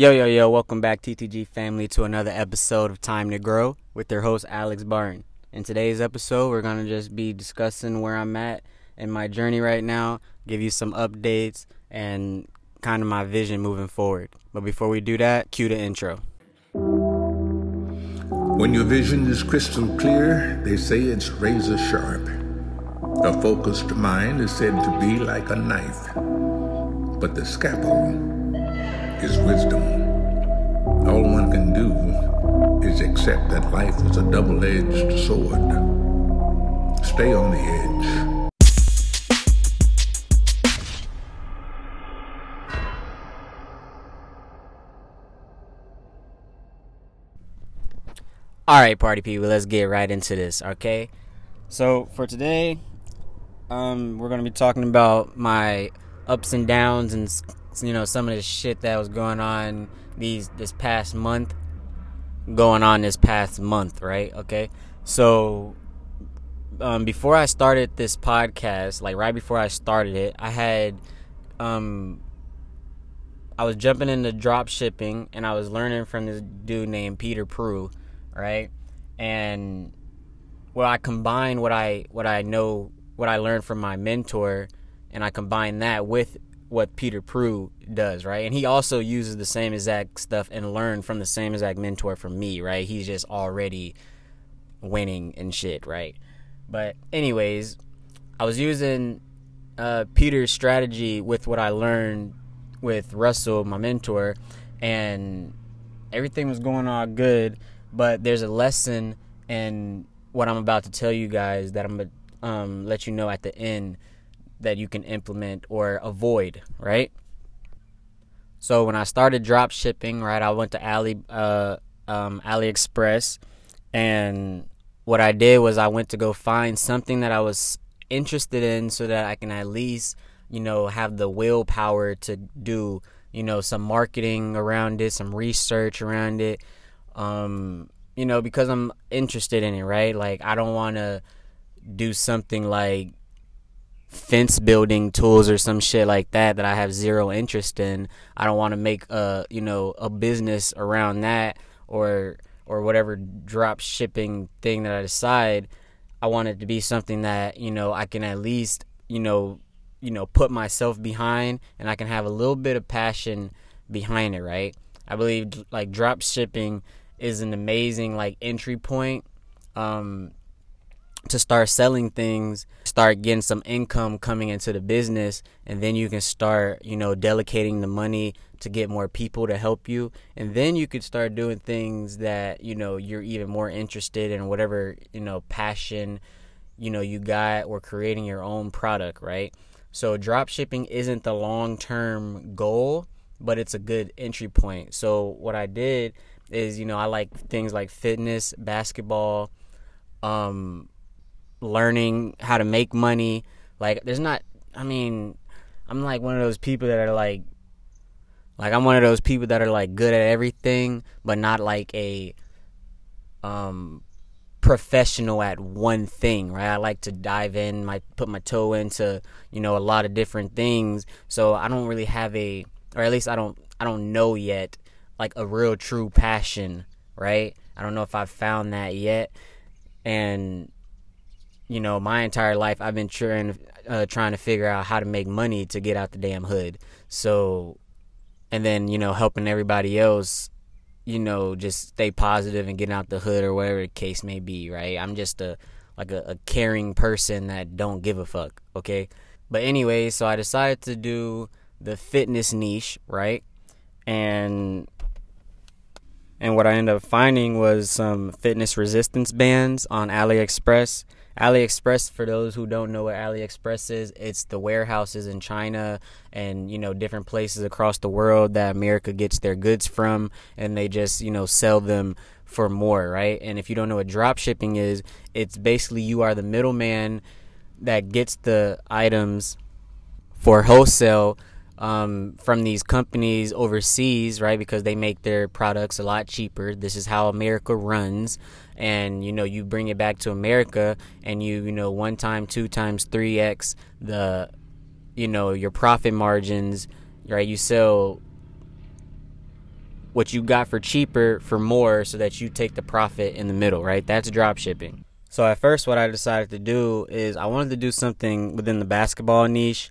Yo, yo, yo, welcome back, TTG family, to another episode of Time to Grow with your host, Alex Barton. In today's episode, we're going to just be discussing where I'm at in my journey right now, give you some updates, and kind of my vision moving forward. But before we do that, cue the intro. When your vision is crystal clear, they say it's razor sharp. A focused mind is said to be like a knife, but the scalpel is wisdom. All one can do is accept that life is a double edged sword. Stay on the edge. All right, party people, let's get right into this, okay? So, for today, um, we're to be talking about my ups and downs and you know some of the shit that was going on these this past month going on this past month right? Okay? So um, before i started this podcast like right before i started it i had um i was jumping into drop shipping and i was learning from this dude named Peter Pru right? And well i combined what i what i know what i learned from my mentor and i combined that with what Peter Pru does, right? And he also uses the same exact stuff and learned from the same exact mentor from me, right? He's just already winning and shit, right? But anyways, I was using uh, Peter's strategy with what I learned with Russell, my mentor, and everything was going all good. But there's a lesson in what I'm about to tell you guys that I'm gonna um, let you know at the end that you can implement or avoid, right? So when I started drop shipping, right, I went to Ali uh, um, AliExpress, and what I did was I went to go find something that I was interested in, so that I can at least, you know, have the willpower to do, you know, some marketing around it, some research around it, um, you know, because I'm interested in it, right? Like I don't want to do something like fence building tools or some shit like that that I have zero interest in. I don't want to make a you know a business around that or or whatever drop shipping thing that I decide. I want it to be something that you know I can at least you know you know put myself behind and I can have a little bit of passion behind it. Right? I believe like drop shipping is an amazing like entry point. Um, to start selling things, start getting some income coming into the business, and then you can start, you know, delegating the money to get more people to help you. And then you could start doing things that, you know, you're even more interested in whatever, you know, passion, you know, you got or creating your own product, right? So drop shipping isn't the long term goal, but it's a good entry point. So what I did is, you know, I like things like fitness, basketball, um, learning how to make money. Like, there's not, I mean, I'm like one of those people that are like, like I'm one of those people that are like good at everything, but not like a um professional at one thing, right? I like to dive in, my put my toe into, you know, a lot of different things. So I don't really have a or at least I don't I don't know yet like a real true passion, right? I don't know if I've found that yet. And you know, my entire life I've been trying uh, trying to figure out how to make money to get out the damn hood. So, and then you know, helping everybody else, you know, just stay positive and getting out the hood or whatever the case may be. Right? I'm just a like a, a caring person that don't give a fuck. Okay. But anyway, so I decided to do the fitness niche, right? And and what I ended up finding was some fitness resistance bands on AliExpress AliExpress, for those who don't know what AliExpress is, it's the warehouses in China and you know different places across the world that America gets their goods from, and they just you know sell them for more, right? And if you don't know what drop shipping is, it's basically you are the middleman that gets the items for wholesale um, from these companies overseas, right? Because they make their products a lot cheaper. This is how America runs. And you know, you bring it back to America, and you you know one time, two times, three x the you know your profit margins, right? You sell what you got for cheaper for more so that you take the profit in the middle, right? That's drop shipping. So at first what I decided to do is I wanted to do something within the basketball niche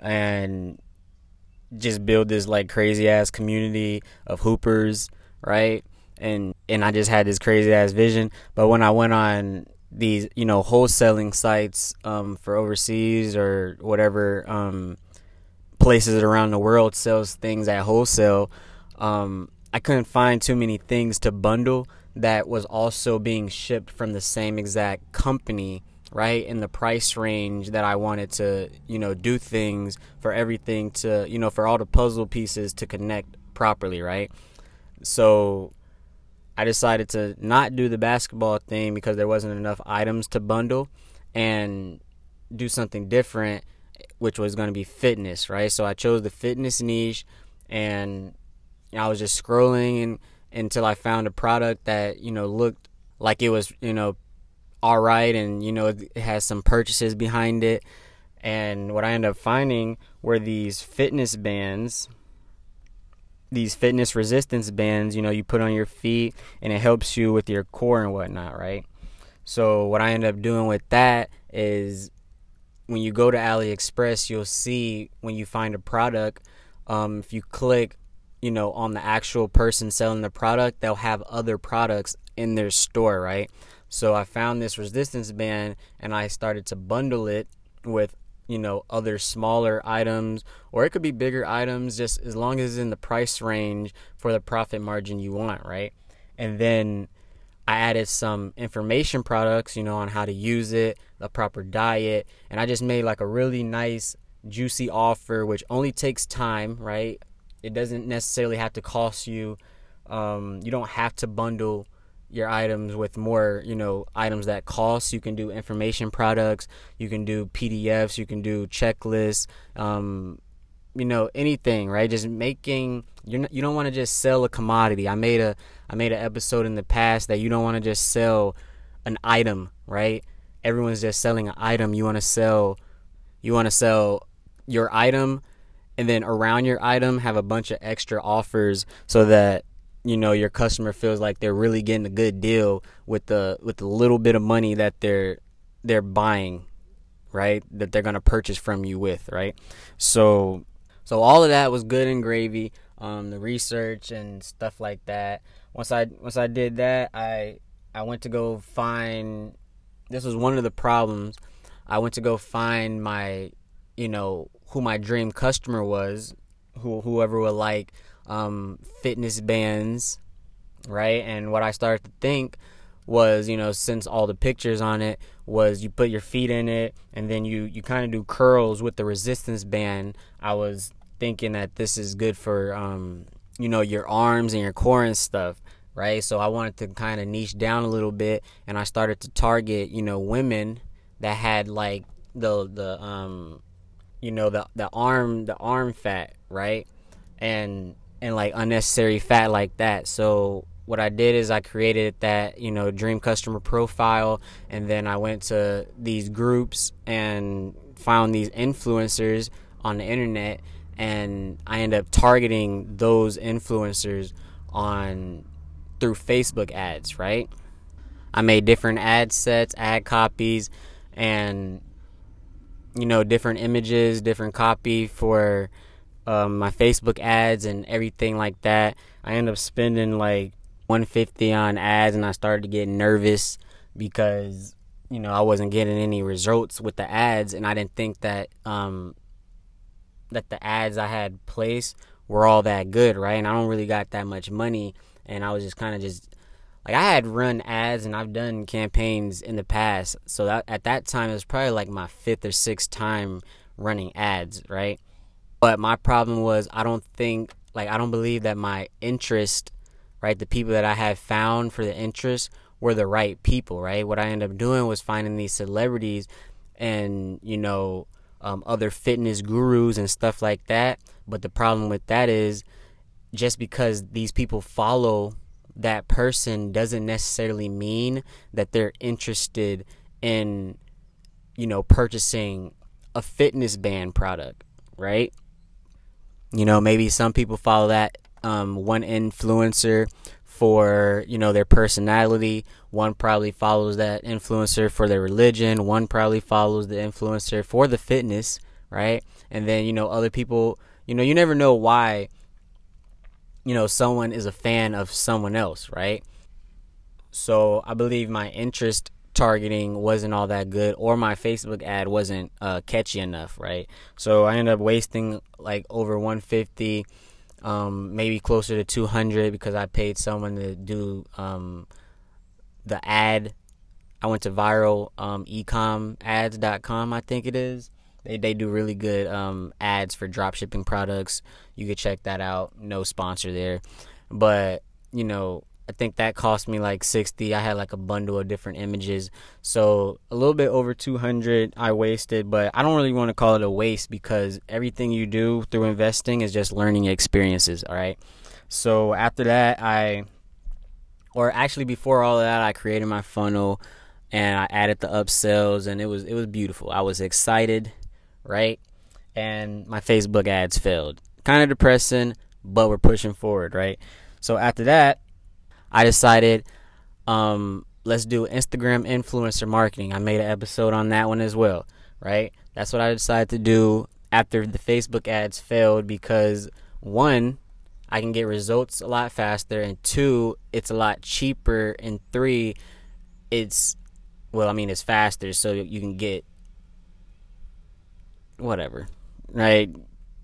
and just build this like crazy ass community of hoopers, right? And and I just had this crazy ass vision, but when I went on these, you know, wholesaling sites um, for overseas or whatever um, places around the world sells things at wholesale, um, I couldn't find too many things to bundle that was also being shipped from the same exact company right in the price range that I wanted to you know do things for everything to you know for all the puzzle pieces to connect properly right? So I decided to not do the basketball thing because there wasn't enough items to bundle and do something different which was going to be fitness right? So I chose the fitness niche and I was just scrolling and until I found a product that you know looked like it was you know all right and you know it has some purchases behind it. And what I ended up finding were these fitness bands these fitness resistance bands you know you put on your feet and it helps you with your core and whatnot right so what I end up doing with that is when you go to AliExpress you'll see when you find a product um, if you click you know, on the actual person selling the product, they'll have other products in their store, right? So I found this resistance band and I started to bundle it with, you know, other smaller items or it could be bigger items just as long as it's in the price range for the profit margin you want, right? And then I added some information products, you know, on how to use it, the proper diet, and I just made like a really nice juicy offer which only takes time, right? It doesn't necessarily have to cost you. Um, you don't have to bundle your items with more, you know, items that cost. You can do information products. You can do PDFs. You can do checklists. Um, you know, anything, right? Just making you're not, you don't want to just sell a commodity. I made a I made an episode in the past that you don't want to just sell an item, right? Everyone's just selling an item. You want to sell you want to sell your item and then around your item have a bunch of extra offers so that you know your customer feels like they're really getting a good deal with the with the little bit of money that they're they're buying right? That they're going to purchase from you with right? So so all of that was good and gravy um the research and stuff like that. Once i once i did that i i went to go find this was one of the problems. I went to go find my you know who my dream customer was, who whoever would like um, fitness bands, right? And what I started to think was, you know, since all the pictures on it was you put your feet in it and then you you kind of do curls with the resistance band. I was thinking that this is good for um, you know your arms and your core and stuff right so i wanted to kind of niche down a little bit and i started to target you know women that had like the the um you know the the arm the arm fat right and and like unnecessary fat like that so what I did is I created that you know dream customer profile and then I went to these groups and found these influencers on the internet and I end up targeting those influencers on through Facebook ads, right? I made different ad sets, ad copies, and you know, different images, different copy for um, my Facebook ads and everything like that. I ended up spending like 150 on ads, and I started to get nervous because you know I wasn't getting any results with the ads, and I didn't think that um, that the ads I had placed were all that good, right? And I don't really got that much money, and I was just kind of just like I had run ads and I've done campaigns in the past. So that at that time it was probably like my fifth or sixth time running ads, right? But my problem was I don't think like I don't believe that my interest, right, the people that I had found for the interest were the right people, right? What I ended up doing was finding these celebrities and, you know, um, other fitness gurus and stuff like that. But the problem with that is just because these people follow that person doesn't necessarily mean that they're interested in you know purchasing a fitness band product right you know maybe some people follow that um, one influencer for you know their personality. One probably follows that influencer for their religion. One probably follows the influencer for the fitness right? And then you know other people you know you never know why you know someone is a fan of someone else right? So i believe my interest targeting wasn't all that good or my facebook ad wasn't uh, catchy enough right? So i ended up wasting like over 150 um, maybe closer to 200 because i paid someone to do um, the ad. I went to viral um, ecom i think it is. They, they do really good um, ads for drop shipping products. You could check that out. No sponsor there. But you know I think that cost me like 60. I had like a bundle of different images. So a little bit over 200 I wasted, but I don't really want to call it a waste because everything you do through investing is just learning experiences, all right? So after that, I or actually before all of that, I created my funnel and I added the upsells and it was it was beautiful. I was excited, right? And my Facebook ads failed. Kind of depressing, but we're pushing forward, right? So after that, I decided um, let's do Instagram influencer marketing. I made an episode on that one as well, right? That's what I decided to do after the Facebook ads failed because one, I can get results a lot faster, and two, it's a lot cheaper, and three, it's well, I mean, it's faster, so you can get whatever, right?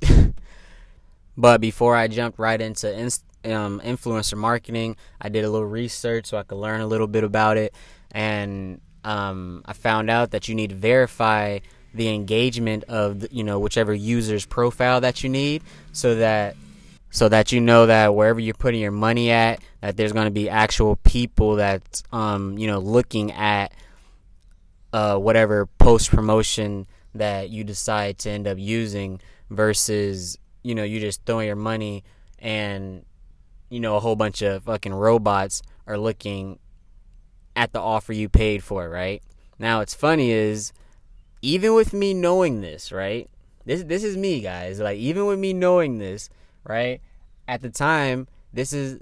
but before I jumped right into Inst- um, influencer marketing. I did a little research so I could learn a little bit about it, and um, I found out that you need to verify the engagement of you know whichever user's profile that you need, so that so that you know that wherever you're putting your money at, that there's going to be actual people that um, you know looking at uh, whatever post promotion that you decide to end up using versus you know you just throwing your money and you know, a whole bunch of fucking robots are looking at the offer you paid for, right? Now, what's funny is even with me knowing this, right? This this is me, guys. Like even with me knowing this, right? At the time, this is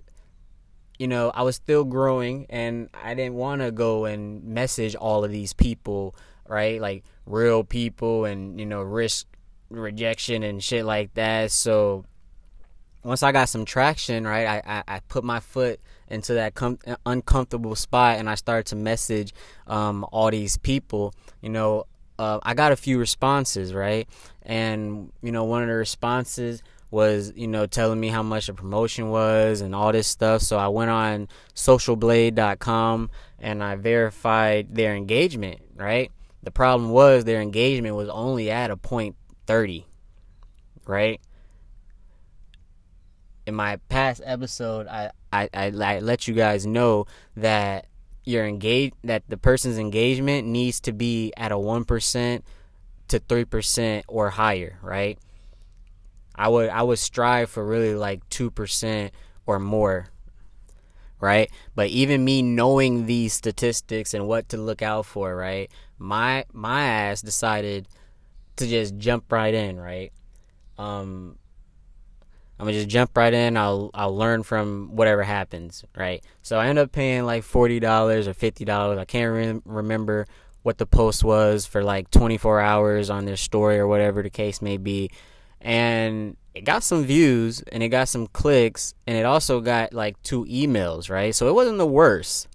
you know, I was still growing and I didn't want to go and message all of these people, right? Like real people and, you know, risk rejection and shit like that. So once I got some traction, right, I, I, I put my foot into that com- uncomfortable spot and I started to message um, all these people. You know, uh, I got a few responses, right? And, you know, one of the responses was, you know, telling me how much the promotion was and all this stuff. So I went on socialblade.com and I verified their engagement, right? The problem was their engagement was only at a point 30, right? In my past episode, I, I, I, I let you guys know that your engage that the person's engagement needs to be at a one percent to three percent or higher, right? I would I would strive for really like two percent or more, right? But even me knowing these statistics and what to look out for, right? My my ass decided to just jump right in, right? Um, I'm gonna just jump right in. I'll I'll learn from whatever happens, right? So I end up paying like forty dollars or fifty dollars. I can't re- remember what the post was for like 24 hours on their story or whatever the case may be, and it got some views and it got some clicks and it also got like two emails, right? So it wasn't the worst,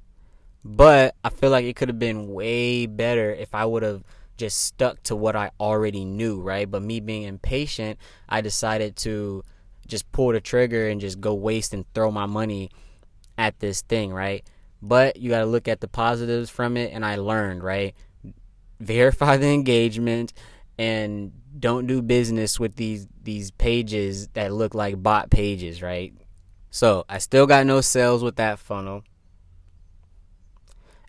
but I feel like it could have been way better if I would have just stuck to what I already knew, right? But me being impatient, I decided to just pull the trigger and just go waste and throw my money at this thing, right? But you got to look at the positives from it, and I learned, right? Verify the engagement and don't do business with these these pages that look like bot pages, right? So I still got no sales with that funnel.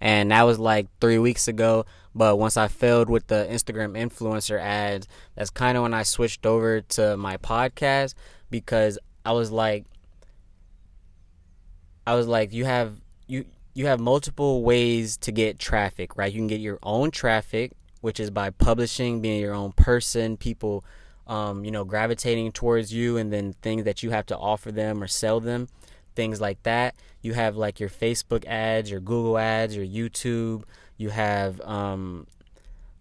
And that was like three weeks ago. But once I failed with the Instagram influencer ads, that's kind of when I switched over to my podcast because I was like I was like you have you you have multiple ways to get traffic, right? You can get your own traffic, which is by publishing, being your own person, people um, you know, gravitating towards you and then things that you have to offer them or sell them, things like that. You have like your Facebook ads, your Google ads, your YouTube. You have um,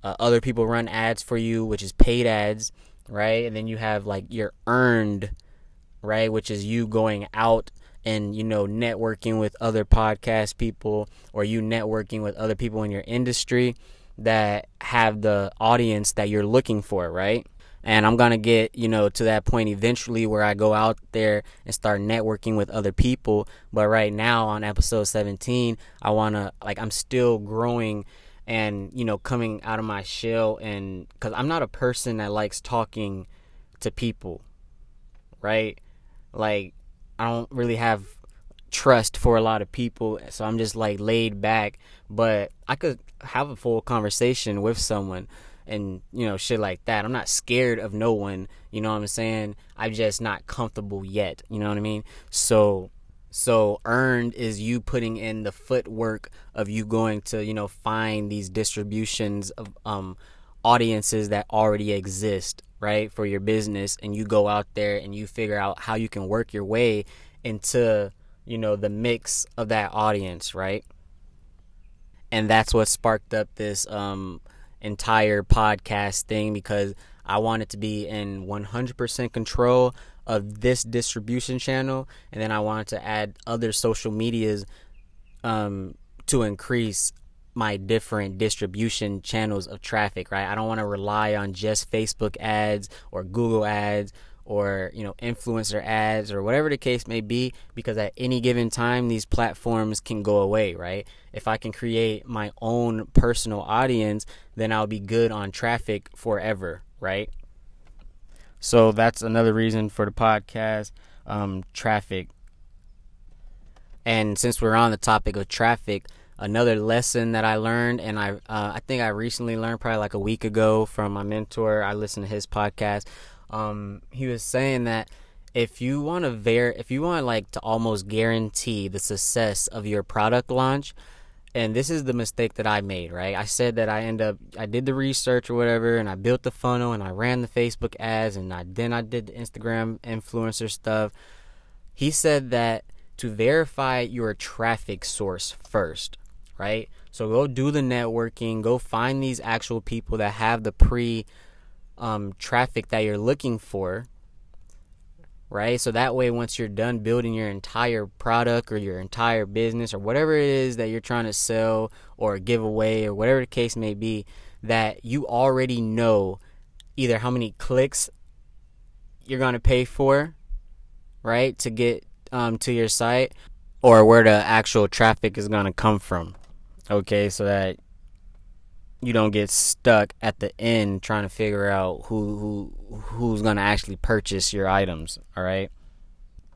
uh, other people run ads for you, which is paid ads, right? And then you have like your earned, right, which is you going out and you know networking with other podcast people or you networking with other people in your industry that have the audience that you're looking for, right? And I'm going to get, you know, to that point eventually where I go out there and start networking with other people. But right now on episode 17, I want to, like, I'm still growing and, you know, coming out of my shell. And because I'm not a person that likes talking to people, right? Like, I don't really have trust for a lot of people. So I'm just like laid back. But I could have a full conversation with someone and you know shit like that. I'm not scared of no one, you know what I'm saying? I'm just not comfortable yet, you know what I mean? So so earned is you putting in the footwork of you going to, you know, find these distributions of um audiences that already exist, right? For your business and you go out there and you figure out how you can work your way into, you know, the mix of that audience, right? And that's what sparked up this um entire podcast thing because I wanted to be in 100% control of this distribution channel, and then I wanted to add other social medias um, to increase my different distribution channels of traffic. Right? I don't want to rely on just Facebook ads or Google ads or you know influencer ads or whatever the case may be because at any given time these platforms can go away right if i can create my own personal audience then i'll be good on traffic forever right so that's another reason for the podcast um, traffic. And since we're on the topic of traffic another lesson that i learned and i uh, i think i recently learned probably like a week ago from my mentor. I listened to his podcast. Um, he was saying that if you want to ver if you want like to almost guarantee the success of your product launch and this is the mistake that I made, right? I said that I end up I did the research or whatever and I built the funnel and I ran the Facebook ads and I then I did the Instagram influencer stuff. He said that to verify your traffic source first, right? So go do the networking, go find these actual people that have the pre um, traffic that you're looking for, right? So that way, once you're done building your entire product or your entire business or whatever it is that you're trying to sell or give away or whatever the case may be, that you already know either how many clicks you're going to pay for, right, to get um, to your site or where the actual traffic is going to come from. Okay, so that you don't get stuck at the end trying to figure out who who who's gonna actually purchase your items. All right.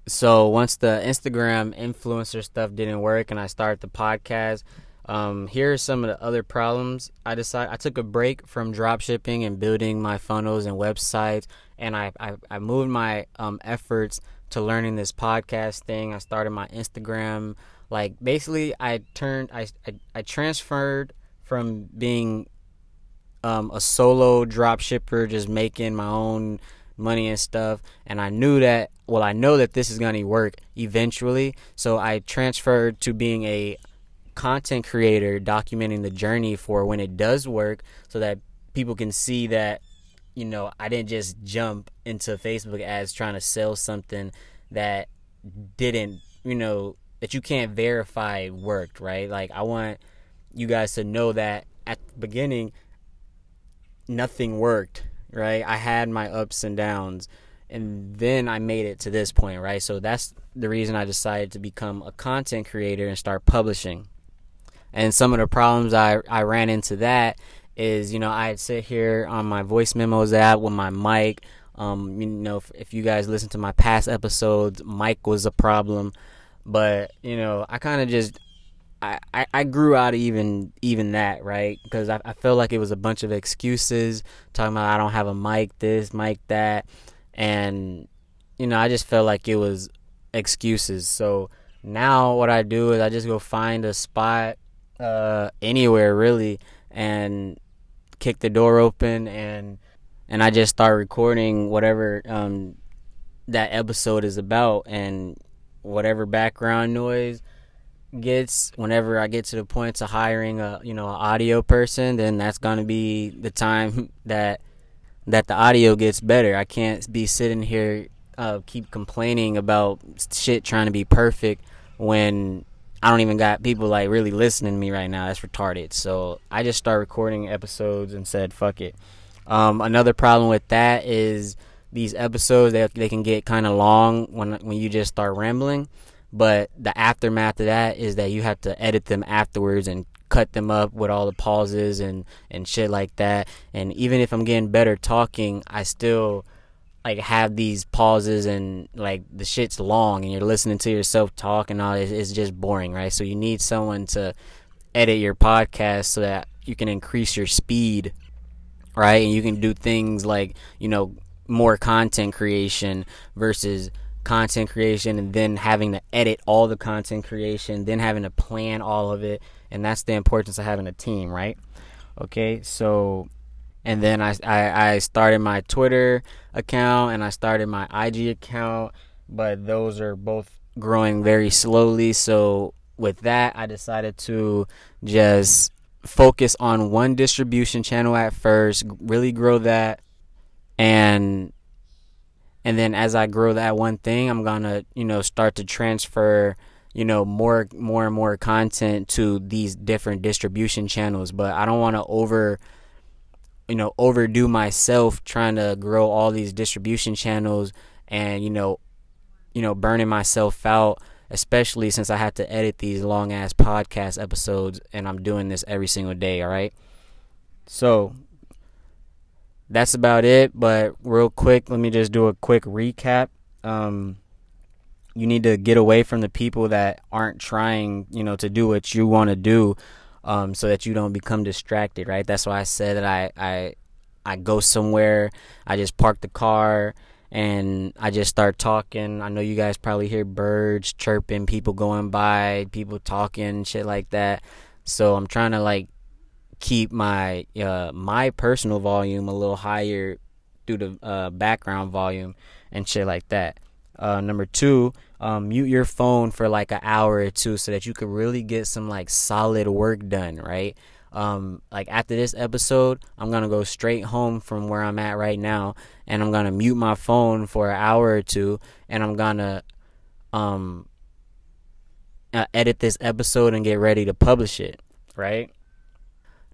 So once the Instagram influencer stuff didn't work and I started the podcast, um, here are some of the other problems. I decided I took a break from drop shipping and building my funnels and websites, and I I, I moved my um, efforts to learning this podcast thing. I started my Instagram. Like basically, I turned I I, I transferred from being um, a solo drop shipper, just making my own money and stuff. And I knew that, well, I know that this is going to work eventually. So I transferred to being a content creator, documenting the journey for when it does work so that people can see that, you know, I didn't just jump into Facebook ads trying to sell something that didn't, you know, that you can't verify worked, right? Like, I want you guys to know that at the beginning, nothing worked, right? I had my ups and downs, and then I made it to this point, right? So that's the reason I decided to become a content creator and start publishing. And some of the problems I, I ran into that is, you know, I'd sit here on my voice memos app with my mic. Um, you know, if, if you guys listen to my past episodes, mic was a problem. But, you know, I kind of just I, I, grew out of even even that right? Because I, I felt like it was a bunch of excuses talking about I don't have a mic this mic that and you know I just felt like it was excuses. So now what I do is I just go find a spot uh, anywhere really and kick the door open and and I just start recording whatever um, that episode is about, and whatever background noise gets whenever I get to the point to hiring a you know an audio person, then that's gonna be the time that that the audio gets better. I can't be sitting here uh, keep complaining about shit trying to be perfect when I don't even got people like really listening to me right now. That's retarded. So I just start recording episodes and said fuck it. Um, another problem with that is these episodes they they can get kind of long when when you just start rambling. But the aftermath of that is that you have to edit them afterwards and cut them up with all the pauses and and shit like that. And even if I'm getting better talking, I still like have these pauses and like the shit's long and you're listening to yourself talk and all this it's just boring, right? So you need someone to edit your podcast so that you can increase your speed, right? And you can do things like, you know, more content creation versus content creation and then having to edit all the content creation, then having to plan all of it. And that's the importance of having a team, right? Okay, so and then I, I, I started my Twitter account and I started my IG account, but those are both growing very slowly. So with that, I decided to just focus on one distribution channel at first, really grow that, and and then as I grow that one thing, I'm gonna you know start to transfer you know more more and more content to these different distribution channels. But I don't want to over you know overdo myself trying to grow all these distribution channels and you know you know burning myself out especially since I have to edit these long ass podcast episodes and I'm doing this every single day, all right? So that's about it. But real quick, let me just do a quick recap. Um, you need to get away from the people that aren't trying, you know, to do what you want to do, um, so that you don't become distracted. Right. That's why I said that I I I go somewhere, I just park the car and I just start talking. I know you guys probably hear birds chirping, people going by, people talking, shit like that. So I'm trying to like keep my uh, my personal volume a little higher through the uh, background volume and shit like that. Uh, number two, um, mute your phone for like an hour or two so that you could really get some like solid work done, right? Um, like after this episode, I'm gonna go straight home from where I'm at right now, and I'm gonna mute my phone for an hour or two, and I'm gonna um uh, edit this episode and get ready to publish it, right?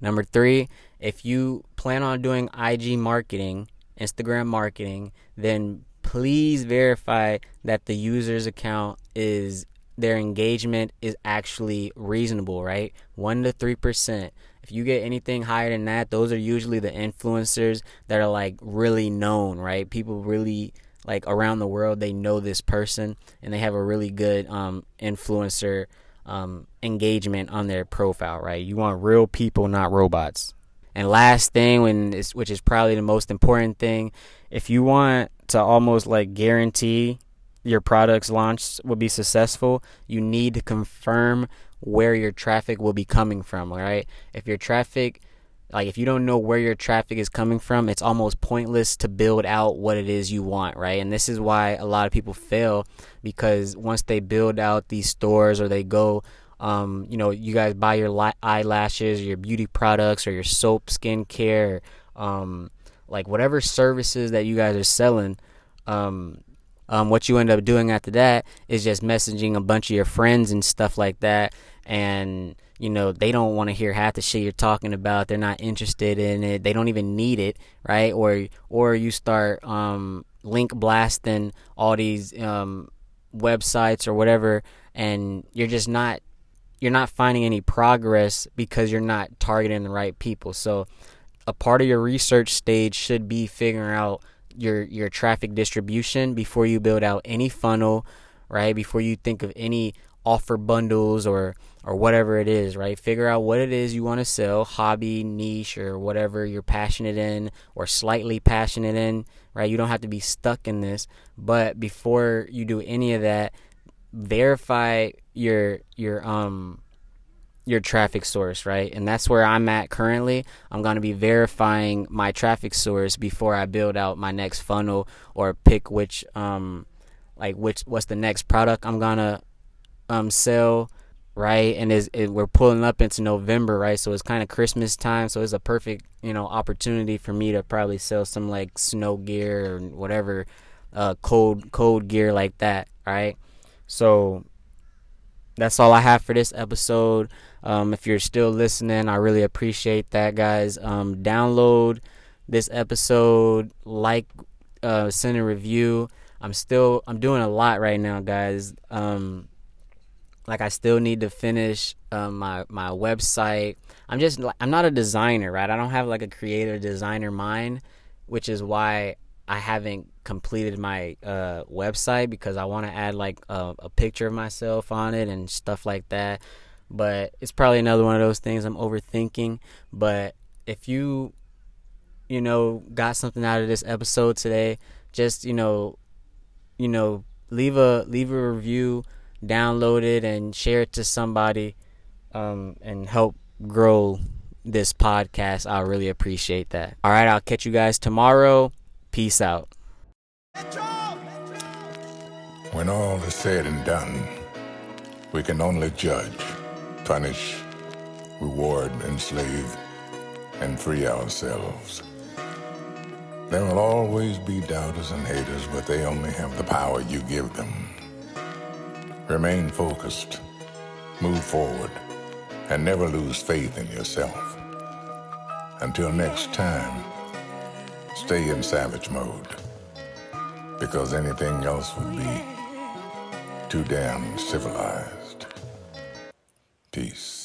Number three, if you plan on doing IG marketing, Instagram marketing, then please verify that the user's account is their engagement is actually reasonable, right? 1 to 3%. If you get anything higher than that, those are usually the influencers that are like really known, right? People really like around the world they know this person and they have a really good um influencer um, engagement on their profile, right? You want real people, not robots. And last thing, when which is probably the most important thing, if you want to almost like guarantee your product's launch will be successful, you need to confirm where your traffic will be coming from, right? If your traffic like if you don't know where your traffic is coming from, it's almost pointless to build out what it is you want, right? And this is why a lot of people fail because once they build out these stores or they go um, you know, you guys buy your li- eyelashes, your beauty products, or your soap, skincare, um, like whatever services that you guys are selling. Um, um, what you end up doing after that is just messaging a bunch of your friends and stuff like that, and you know they don't want to hear half the shit you're talking about. They're not interested in it. They don't even need it right? Or or you start um, link blasting all these um, websites or whatever and you're just not you're not finding any progress because you're not targeting the right people. So a part of your research stage should be figuring out your your traffic distribution before you build out any funnel right? Before you think of any offer bundles or or whatever it is, right? Figure out what it is you want to sell, hobby, niche, or whatever you're passionate in or slightly passionate in, right? You don't have to be stuck in this, but before you do any of that, verify your your um your traffic source, right? And that's where I'm at currently. I'm going to be verifying my traffic source before I build out my next funnel or pick which um like which what's the next product I'm going to um sell, right? And is it, we're pulling up into November, right? So it's kind of Christmas time, so it's a perfect, you know, opportunity for me to probably sell some like snow gear or whatever uh cold cold gear like that, right? So that's all I have for this episode. Um, if you're still listening, I really appreciate that, guys. Um, download this episode, like, uh, send a review. I'm still I'm doing a lot right now, guys. Um, like I still need to finish uh, my my website. I'm just I'm not a designer, right? I don't have like a creative designer mind, which is why I haven't completed my uh, website because I want to add like a, a, picture of myself on it and stuff like that. But it's probably another one of those things I'm overthinking. But if you, you know, got something out of this episode today, just you know, you know, leave a leave a review, download it, and share it to somebody, um, and help grow this podcast. I really appreciate that. All right, I'll catch you guys tomorrow. Peace out. When all is said and done, we can only judge, punish, reward, enslave, and free ourselves. There will always be doubters and haters, but they only have the power you give them. Remain focused, move forward, and never lose faith in yourself. Until next time, stay in savage mode, because anything else would be too damn civilized. Peace.